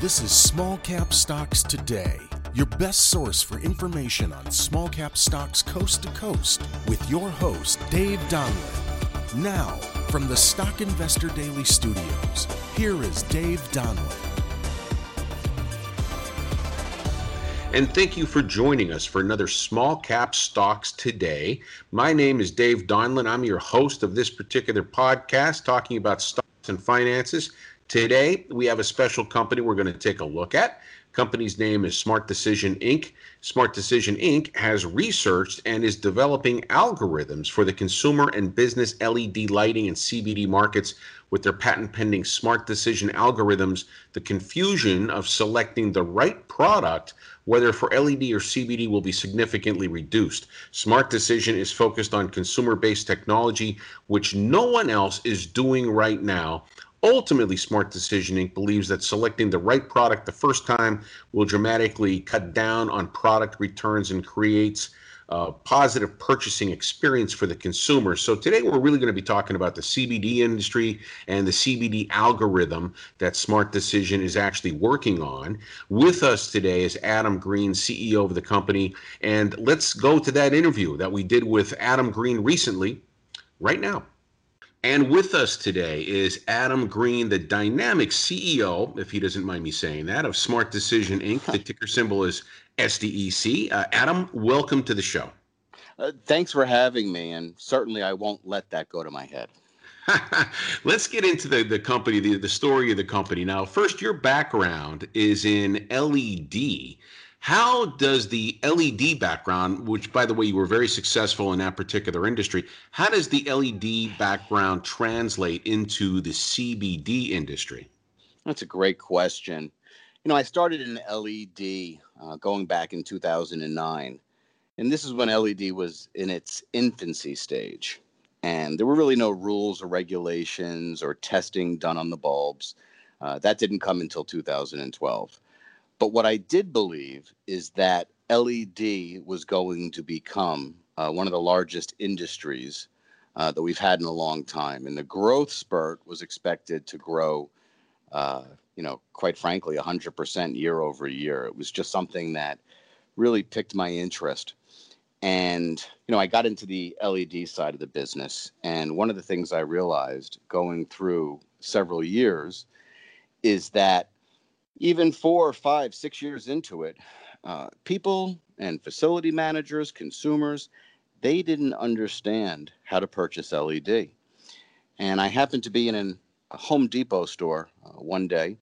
This is Small Cap Stocks Today, your best source for information on small cap stocks coast to coast, with your host, Dave Donlin. Now, from the Stock Investor Daily Studios, here is Dave Donlin. And thank you for joining us for another Small Cap Stocks Today. My name is Dave Donlin. I'm your host of this particular podcast talking about stocks and finances. Today, we have a special company we're going to take a look at. Company's name is Smart Decision Inc. Smart Decision Inc. has researched and is developing algorithms for the consumer and business LED lighting and CBD markets with their patent pending Smart Decision algorithms. The confusion of selecting the right product, whether for LED or CBD, will be significantly reduced. Smart Decision is focused on consumer based technology, which no one else is doing right now Ultimately, Smart Decision Inc. believes that selecting the right product the first time will dramatically cut down on product returns and creates a positive purchasing experience for the consumer. So today we're really going to be talking about the CBD industry and the CBD algorithm that Smart Decision is actually working on. With us today is Adam Green, CEO of the company, and let's go to that interview that we did with Adam Green recently right now. And with us today is Adam Green, the dynamic CEO, if he doesn't mind me saying that, of Smart Decision Inc. The ticker symbol is SDEC. Uh, Adam, welcome to the show. Uh, thanks for having me, and certainly I won't let that go to my head. Let's get into the, the company, the, the story of the company. Now, first, your background is in LED. How does the LED background, which by the way, you were very successful in that particular industry, how does the LED background translate into the CBD industry? That's a great question. You know, I started in LED uh, going back in 2009, and this is when LED was in its infancy stage. And there were really no rules or regulations or testing done on the bulbs. Uh, that didn't come until 2012. But what I did believe is that LED was going to become uh, one of the largest industries uh, that we've had in a long time. And the growth spurt was expected to grow, uh, you know, quite frankly, 100% year over year. It was just something that really piqued my interest. And, you know, I got into the LED side of the business. And one of the things I realized going through several years is that even four, five, six years into it, uh, people and facility managers, consumers, they didn't understand how to purchase LED. And I happened to be in an, a Home Depot store uh, one day,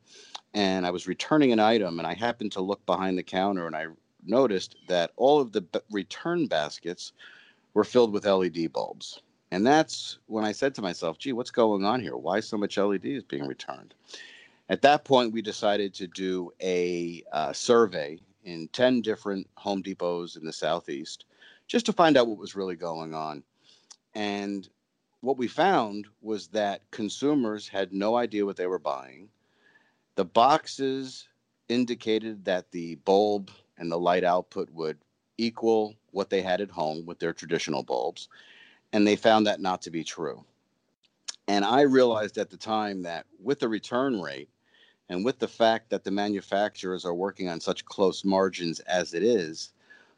and I was returning an item, and I happened to look behind the counter, and I noticed that all of the b- return baskets were filled with LED bulbs. And that's when I said to myself, gee, what's going on here? Why so much LED is being returned? At that point, we decided to do a uh, survey in 10 different Home Depots in the Southeast just to find out what was really going on. And what we found was that consumers had no idea what they were buying. The boxes indicated that the bulb and the light output would equal what they had at home with their traditional bulbs. And they found that not to be true. And I realized at the time that with the return rate, and with the fact that the manufacturers are working on such close margins as it is,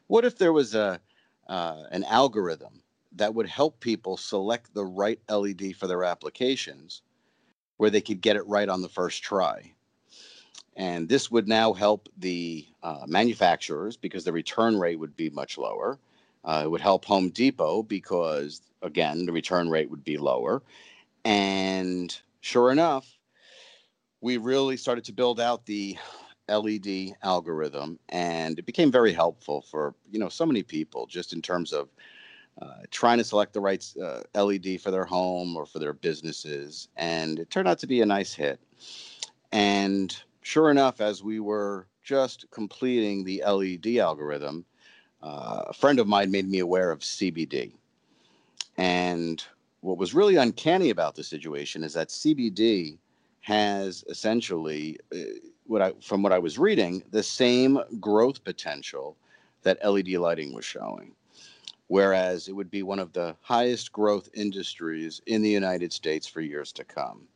what if there was a uh, an algorithm that would help people select the right LED for their applications, where they could get it right on the first try? And this would now help the uh, manufacturers because the return rate would be much lower. Uh, it would help Home Depot because, again, the return rate would be lower. And sure enough, we really started to build out the LED algorithm, and it became very helpful for you know so many people, just in terms of uh, trying to select the right uh, LED for their home or for their businesses, and it turned out to be a nice hit. And sure enough, as we were just completing the LED algorithm, uh, a friend of mine made me aware of CBD, and what was really uncanny about the situation is that CBD has essentially, uh, what I, from what I was reading, the same growth potential that LED lighting was showing. Whereas it would be one of the highest growth industries in the United States for years to come.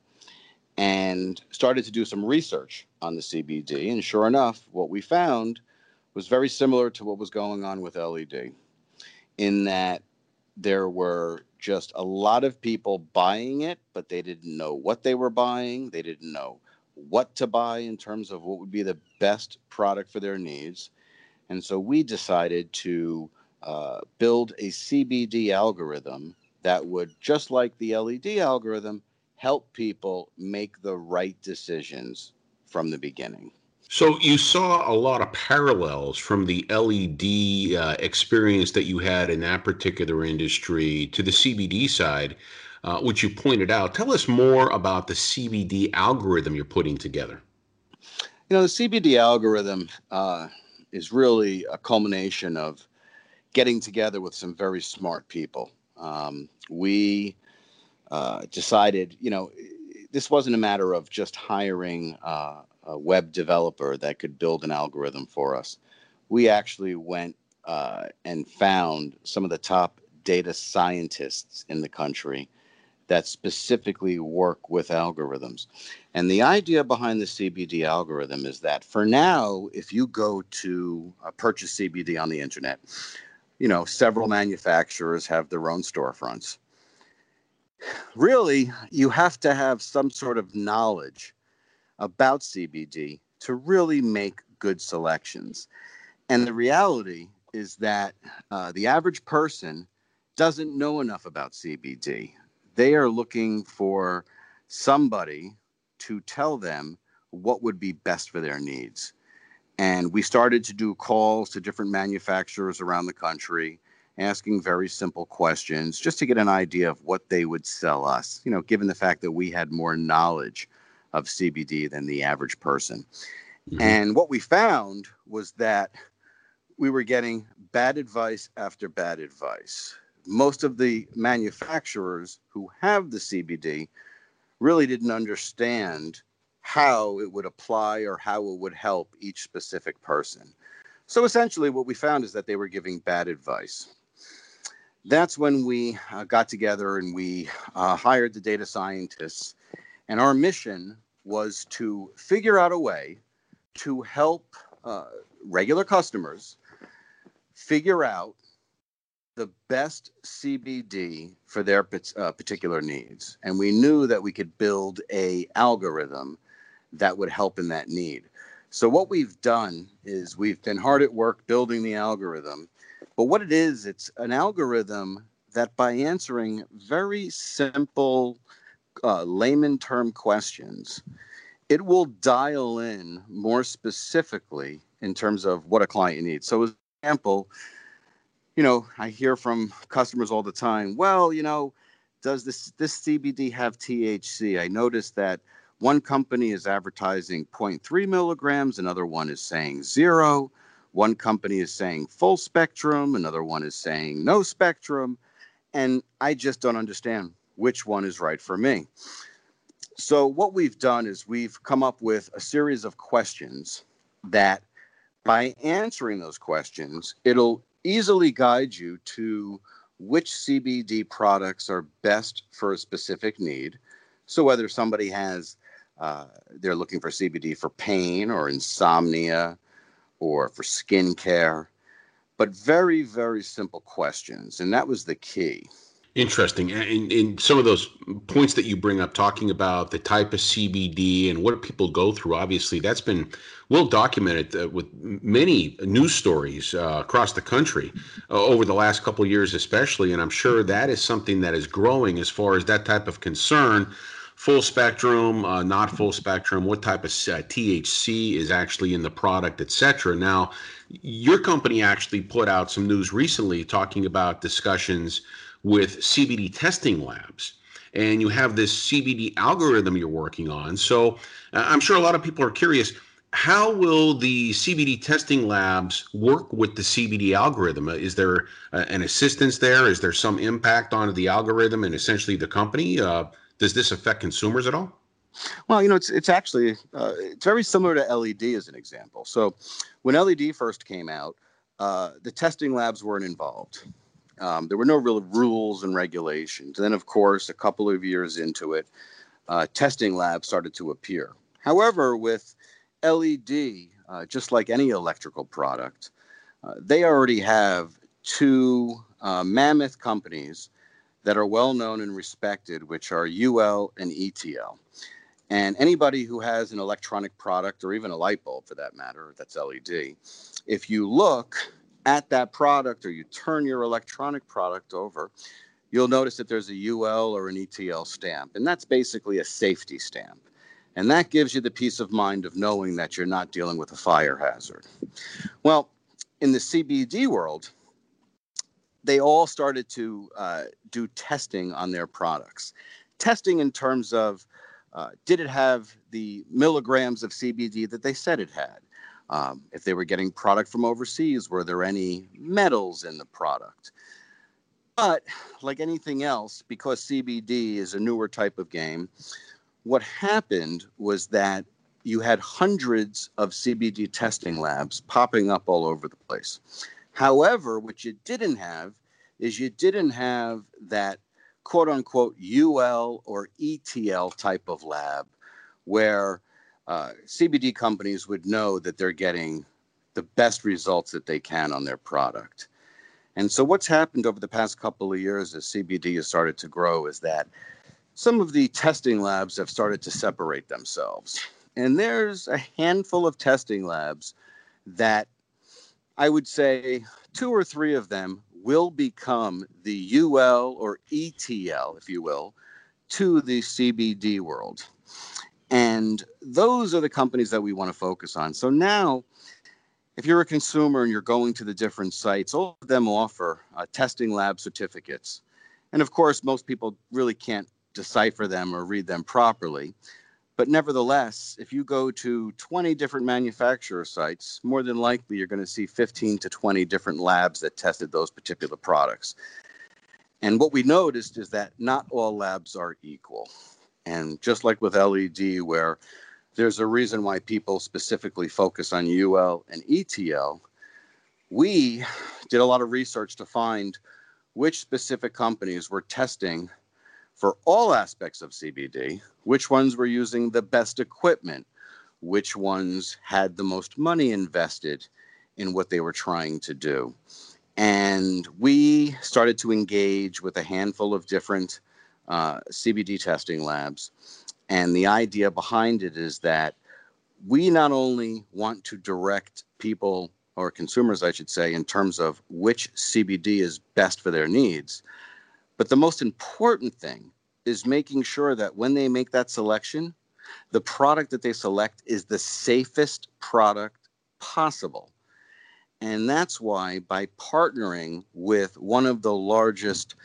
And started to do some research on the CBD. And sure enough, what we found was very similar to what was going on with LED, in that there were just a lot of people buying it, but they didn't know what they were buying. They didn't know what to buy in terms of what would be the best product for their needs. And so we decided to uh, build a CBD algorithm that would, just like the LED algorithm, help people make the right decisions from the beginning. So you saw a lot of parallels from the LED uh, experience that you had in that particular industry to the CBD side, uh, which you pointed out. Tell us more about the CBD algorithm you're putting together. You know, the CBD algorithm uh, is really a culmination of getting together with some very smart people. Um, we uh, decided, you know, this wasn't a matter of just hiring uh, a web developer that could build an algorithm for us. We actually went uh, and found some of the top data scientists in the country that specifically work with algorithms. And the idea behind the CBD algorithm is that for now, if you go to uh, purchase CBD on the internet, you know, several manufacturers have their own storefronts. Really, you have to have some sort of knowledge about CBD to really make good selections. And the reality is that uh, the average person doesn't know enough about CBD. They are looking for somebody to tell them what would be best for their needs. And we started to do calls to different manufacturers around the country, asking very simple questions just to get an idea of what they would sell us, you know, given the fact that we had more knowledge of CBD than the average person. Mm-hmm. And what we found was that we were getting bad advice after bad advice. Most of the manufacturers who have the CBD really didn't understand how it would apply or how it would help each specific person. So essentially, what we found is that they were giving bad advice. That's when we uh, got together and we uh, hired the data scientists. And our mission was to figure out a way to help uh, regular customers figure out the best CBD for their uh, particular needs. And we knew that we could build a algorithm that would help in that need. So what we've done is we've been hard at work building the algorithm. But what it is, it's an algorithm that by answering very simple uh, layman term questions, it will dial in more specifically in terms of what a client needs. So, example, you know, I hear from customers all the time, well, you know, does this this CBD have THC? I noticed that one company is advertising 0.3 milligrams, another one is saying zero. One company is saying full spectrum, another one is saying no spectrum. And I just don't understand which one is right for me. So, what we've done is we've come up with a series of questions that, by answering those questions, it'll easily guide you to which CBD products are best for a specific need. So, whether somebody has, uh, they're looking for CBD for pain or insomnia or for skincare, but very, very simple questions. And that was the key. Interesting. And, in some of those points that you bring up, talking about the type of CBD and what people go through, obviously that's been well documented uh, with many news stories uh, across the country uh, over the last couple years, especially. And I'm sure that is something that is growing as far as that type of concern. Full spectrum, uh, not full spectrum, what type of uh, THC is actually in the product, etc. Now, your company actually put out some news recently talking about discussions with CBD testing labs and you have this CBD algorithm you're working on. So uh, I'm sure a lot of people are curious how will the CBD testing labs work with the CBD algorithm? Uh, is there uh, an assistance there? Is there some impact on the algorithm and essentially the company? Uh, does this affect consumers at all? Well, you know, it's it's actually uh, it's very similar to LED as an example. So, when LED first came out, uh, the testing labs weren't involved. Um, there were no real rules and regulations. Then, of course, a couple of years into it, uh, testing labs started to appear. However, with LED, uh, just like any electrical product, uh, they already have two uh, mammoth companies that are well known and respected, which are UL and ETL. And anybody who has an electronic product or even a light bulb for that matter, that's LED, if you look at that product or you turn your electronic product over, you'll notice that there's a UL or an ETL stamp. And that's basically a safety stamp. And that gives you the peace of mind of knowing that you're not dealing with a fire hazard. Well, in the CBD world, they all started to uh, do testing on their products. Testing in terms of uh, did it have the milligrams of CBD that they said it had? Um, if they were getting product from overseas, were there any metals in the product? But like anything else, because CBD is a newer type of game, what happened was that you had hundreds of CBD testing labs popping up all over the place. However, what you didn't have is you didn't have that quote unquote UL or ETL type of lab where uh, CBD companies would know that they're getting the best results that they can on their product. And so, what's happened over the past couple of years as CBD has started to grow is that some of the testing labs have started to separate themselves. And there's a handful of testing labs that I would say two or three of them will become the UL or ETL, if you will, to the CBD world. And those are the companies that we want to focus on. So now, if you're a consumer and you're going to the different sites, all of them offer uh, testing lab certificates. And of course, most people really can't decipher them or read them properly. But nevertheless, if you go to 20 different manufacturer sites, more than likely you're going to see 15 to 20 different labs that tested those particular products. And what we noticed is that not all labs are equal. And just like with LED, where there's a reason why people specifically focus on UL and ETL, we did a lot of research to find which specific companies were testing for all aspects of CBD, which ones were using the best equipment, which ones had the most money invested in what they were trying to do. And we started to engage with a handful of different uh, CBD testing labs. And the idea behind it is that we not only want to direct people or consumers, I should say, in terms of which CBD is best for their needs, but the most important thing is making sure that when they make that selection, the product that they select is the safest product possible. And that's why, by partnering with one of the largest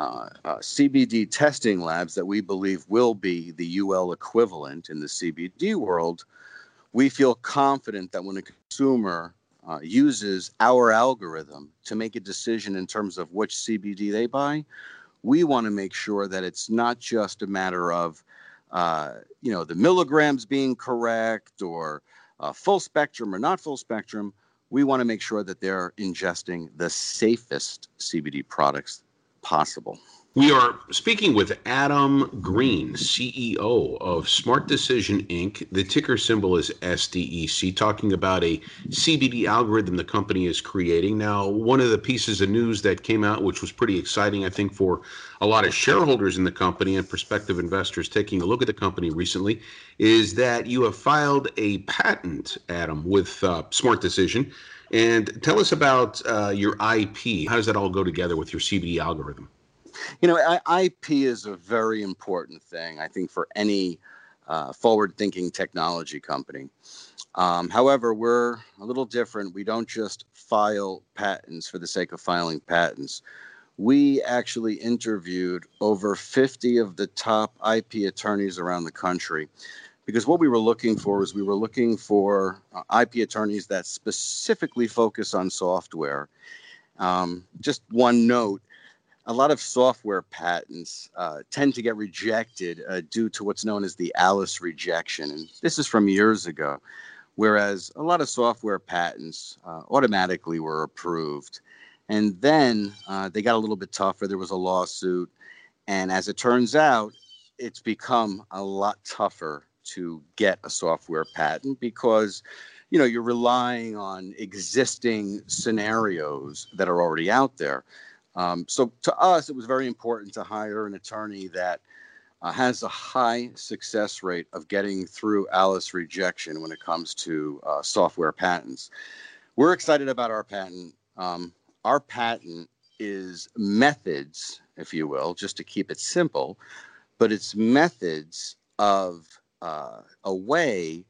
uh, uh, CBD testing labs that we believe will be the UL equivalent in the CBD world, we feel confident that when a consumer uh, uses our algorithm to make a decision in terms of which CBD they buy, we want to make sure that it's not just a matter of uh, you know the milligrams being correct or uh, full spectrum or not full spectrum. We want to make sure that they're ingesting the safest cbd products possible we are speaking with Adam Green, CEO of Smart Decision Inc. The ticker symbol is SDEC, talking about a CBD algorithm the company is creating. Now, one of the pieces of news that came out, which was pretty exciting, I think, for a lot of shareholders in the company and prospective investors taking a look at the company recently, is that you have filed a patent, Adam, with uh, Smart Decision. And tell us about uh, your IP. How does that all go together with your CBD algorithm? You know, IP is a very important thing, I think, for any uh, forward thinking technology company. Um, however, we're a little different. We don't just file patents for the sake of filing patents. We actually interviewed over 50 of the top IP attorneys around the country because what we were looking for was we were looking for uh, IP attorneys that specifically focus on software. Um, just one note a lot of software patents uh, tend to get rejected uh, due to what's known as the Alice rejection. And this is from years ago, whereas a lot of software patents uh, automatically were approved. And then uh, they got a little bit tougher. There was a lawsuit. And as it turns out, it's become a lot tougher to get a software patent because you know you're relying on existing scenarios that are already out there. Um, so to us, it was very important to hire an attorney that uh, has a high success rate of getting through Alice rejection when it comes to uh, software patents. We're excited about our patent. Um, our patent is methods, if you will, just to keep it simple, but it's methods of uh, a way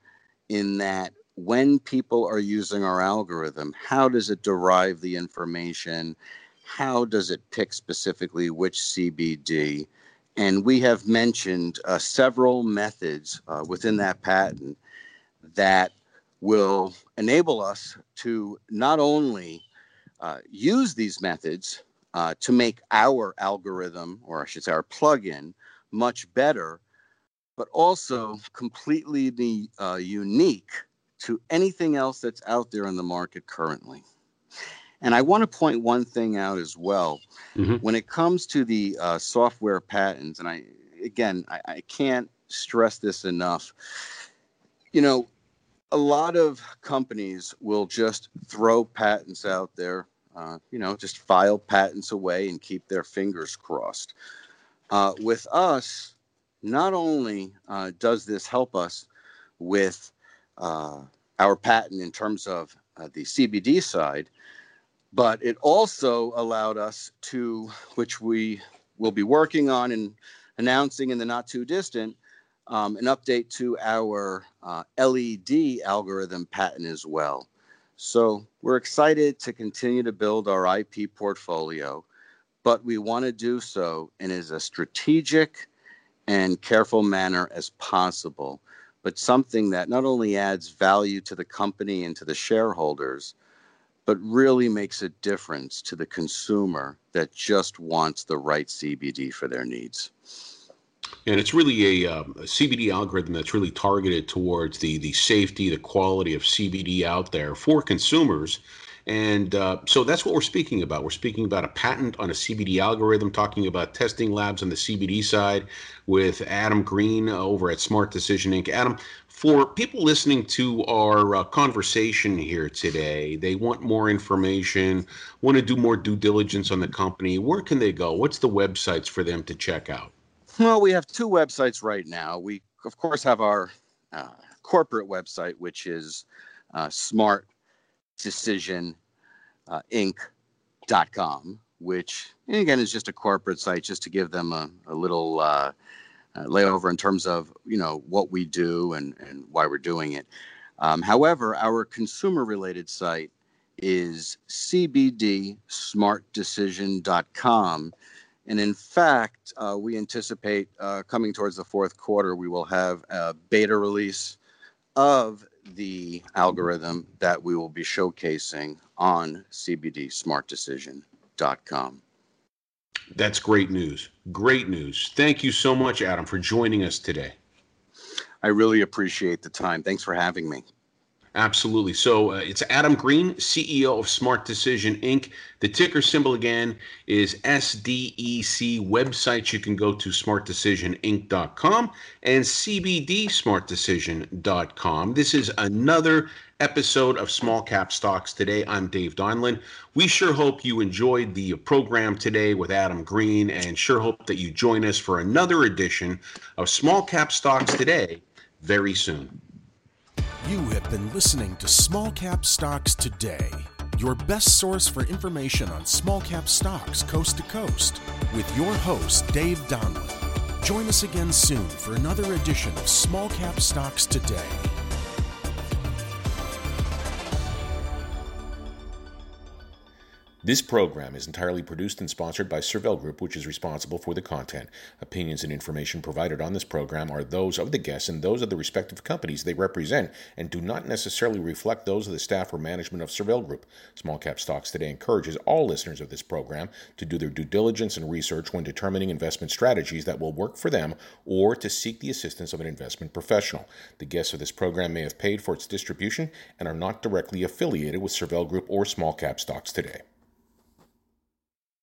in that when people are using our algorithm, how does it derive the information? How does it pick specifically which CBD? And we have mentioned uh, several methods uh, within that patent that will enable us to not only uh, use these methods uh, to make our algorithm, or I should say our plugin, much better, but also completely uh, unique to anything else that's out there in the market currently. And I want to point one thing out as well. Mm-hmm. When it comes to the uh, software patents, and I, again, I, I can't stress this enough. You know, a lot of companies will just throw patents out there, uh, you know, just file patents away and keep their fingers crossed. Uh, with us, not only uh, does this help us with uh, our patent in terms of uh, the CBD side, but it also allowed us to, which we will be working on and announcing in the not too distant, um, an update to our uh, LED algorithm patent as well. So we're excited to continue to build our IP portfolio, but we want to do so in as a strategic and careful manner as possible, but something that not only adds value to the company and to the shareholders, but really makes a difference to the consumer that just wants the right CBD for their needs. And it's really a, um, a, CBD algorithm that's really targeted towards the the safety, the quality of CBD out there for consumers. And uh, so that's what we're speaking about. We're speaking about a patent on a CBD algorithm, talking about testing labs on the CBD side with Adam Green over at Smart Decision Inc. Adam, for people listening to our uh, conversation here today, they want more information, want to do more due diligence on the company. Where can they go? What's the websites for them to check out? Well, we have two websites right now. We, of course, have our uh, corporate website, which is uh, smartdecisioninc.com, which, again, is just a corporate site just to give them a, a little uh, uh, layover in terms of you know what we do and, and why we're doing it. Um, however, our consumer related site is cbdsmartdecision.com. And in fact, uh, we anticipate uh, coming towards the fourth quarter, we will have a beta release of the algorithm that we will be showcasing on cbdsmartdecision.com. That's great news. Great news. Thank you so much, Adam, for joining us today. I really appreciate the time. Thanks for having me. Absolutely. So uh, it's Adam Green, CEO of Smart Decision Inc. The ticker symbol again is SDEC. Websites you can go to smartdecisioninc.com and cbdsmartdecision.com. This is another episode of Small Cap Stocks today. I'm Dave Donlin. We sure hope you enjoyed the program today with Adam Green and sure hope that you join us for another edition of Small Cap Stocks today very soon. You have been listening to Small Cap Stocks Today, your best source for information on small cap stocks coast to coast, with your host, Dave Donlin. Join us again soon for another edition of Small Cap Stocks Today. This program is entirely produced and sponsored by Cervell Group, which is responsible for the content. Opinions and information provided on this program are those of the guests and those of the respective companies they represent and do not necessarily reflect those of the staff or management of Cervell Group. Small Cap Stocks Today encourages all listeners of this program to do their due diligence and research when determining investment strategies that will work for them or to seek the assistance of an investment professional. The guests of this program may have paid for its distribution and are not directly affiliated with Cervell Group or Small Cap Stocks Today.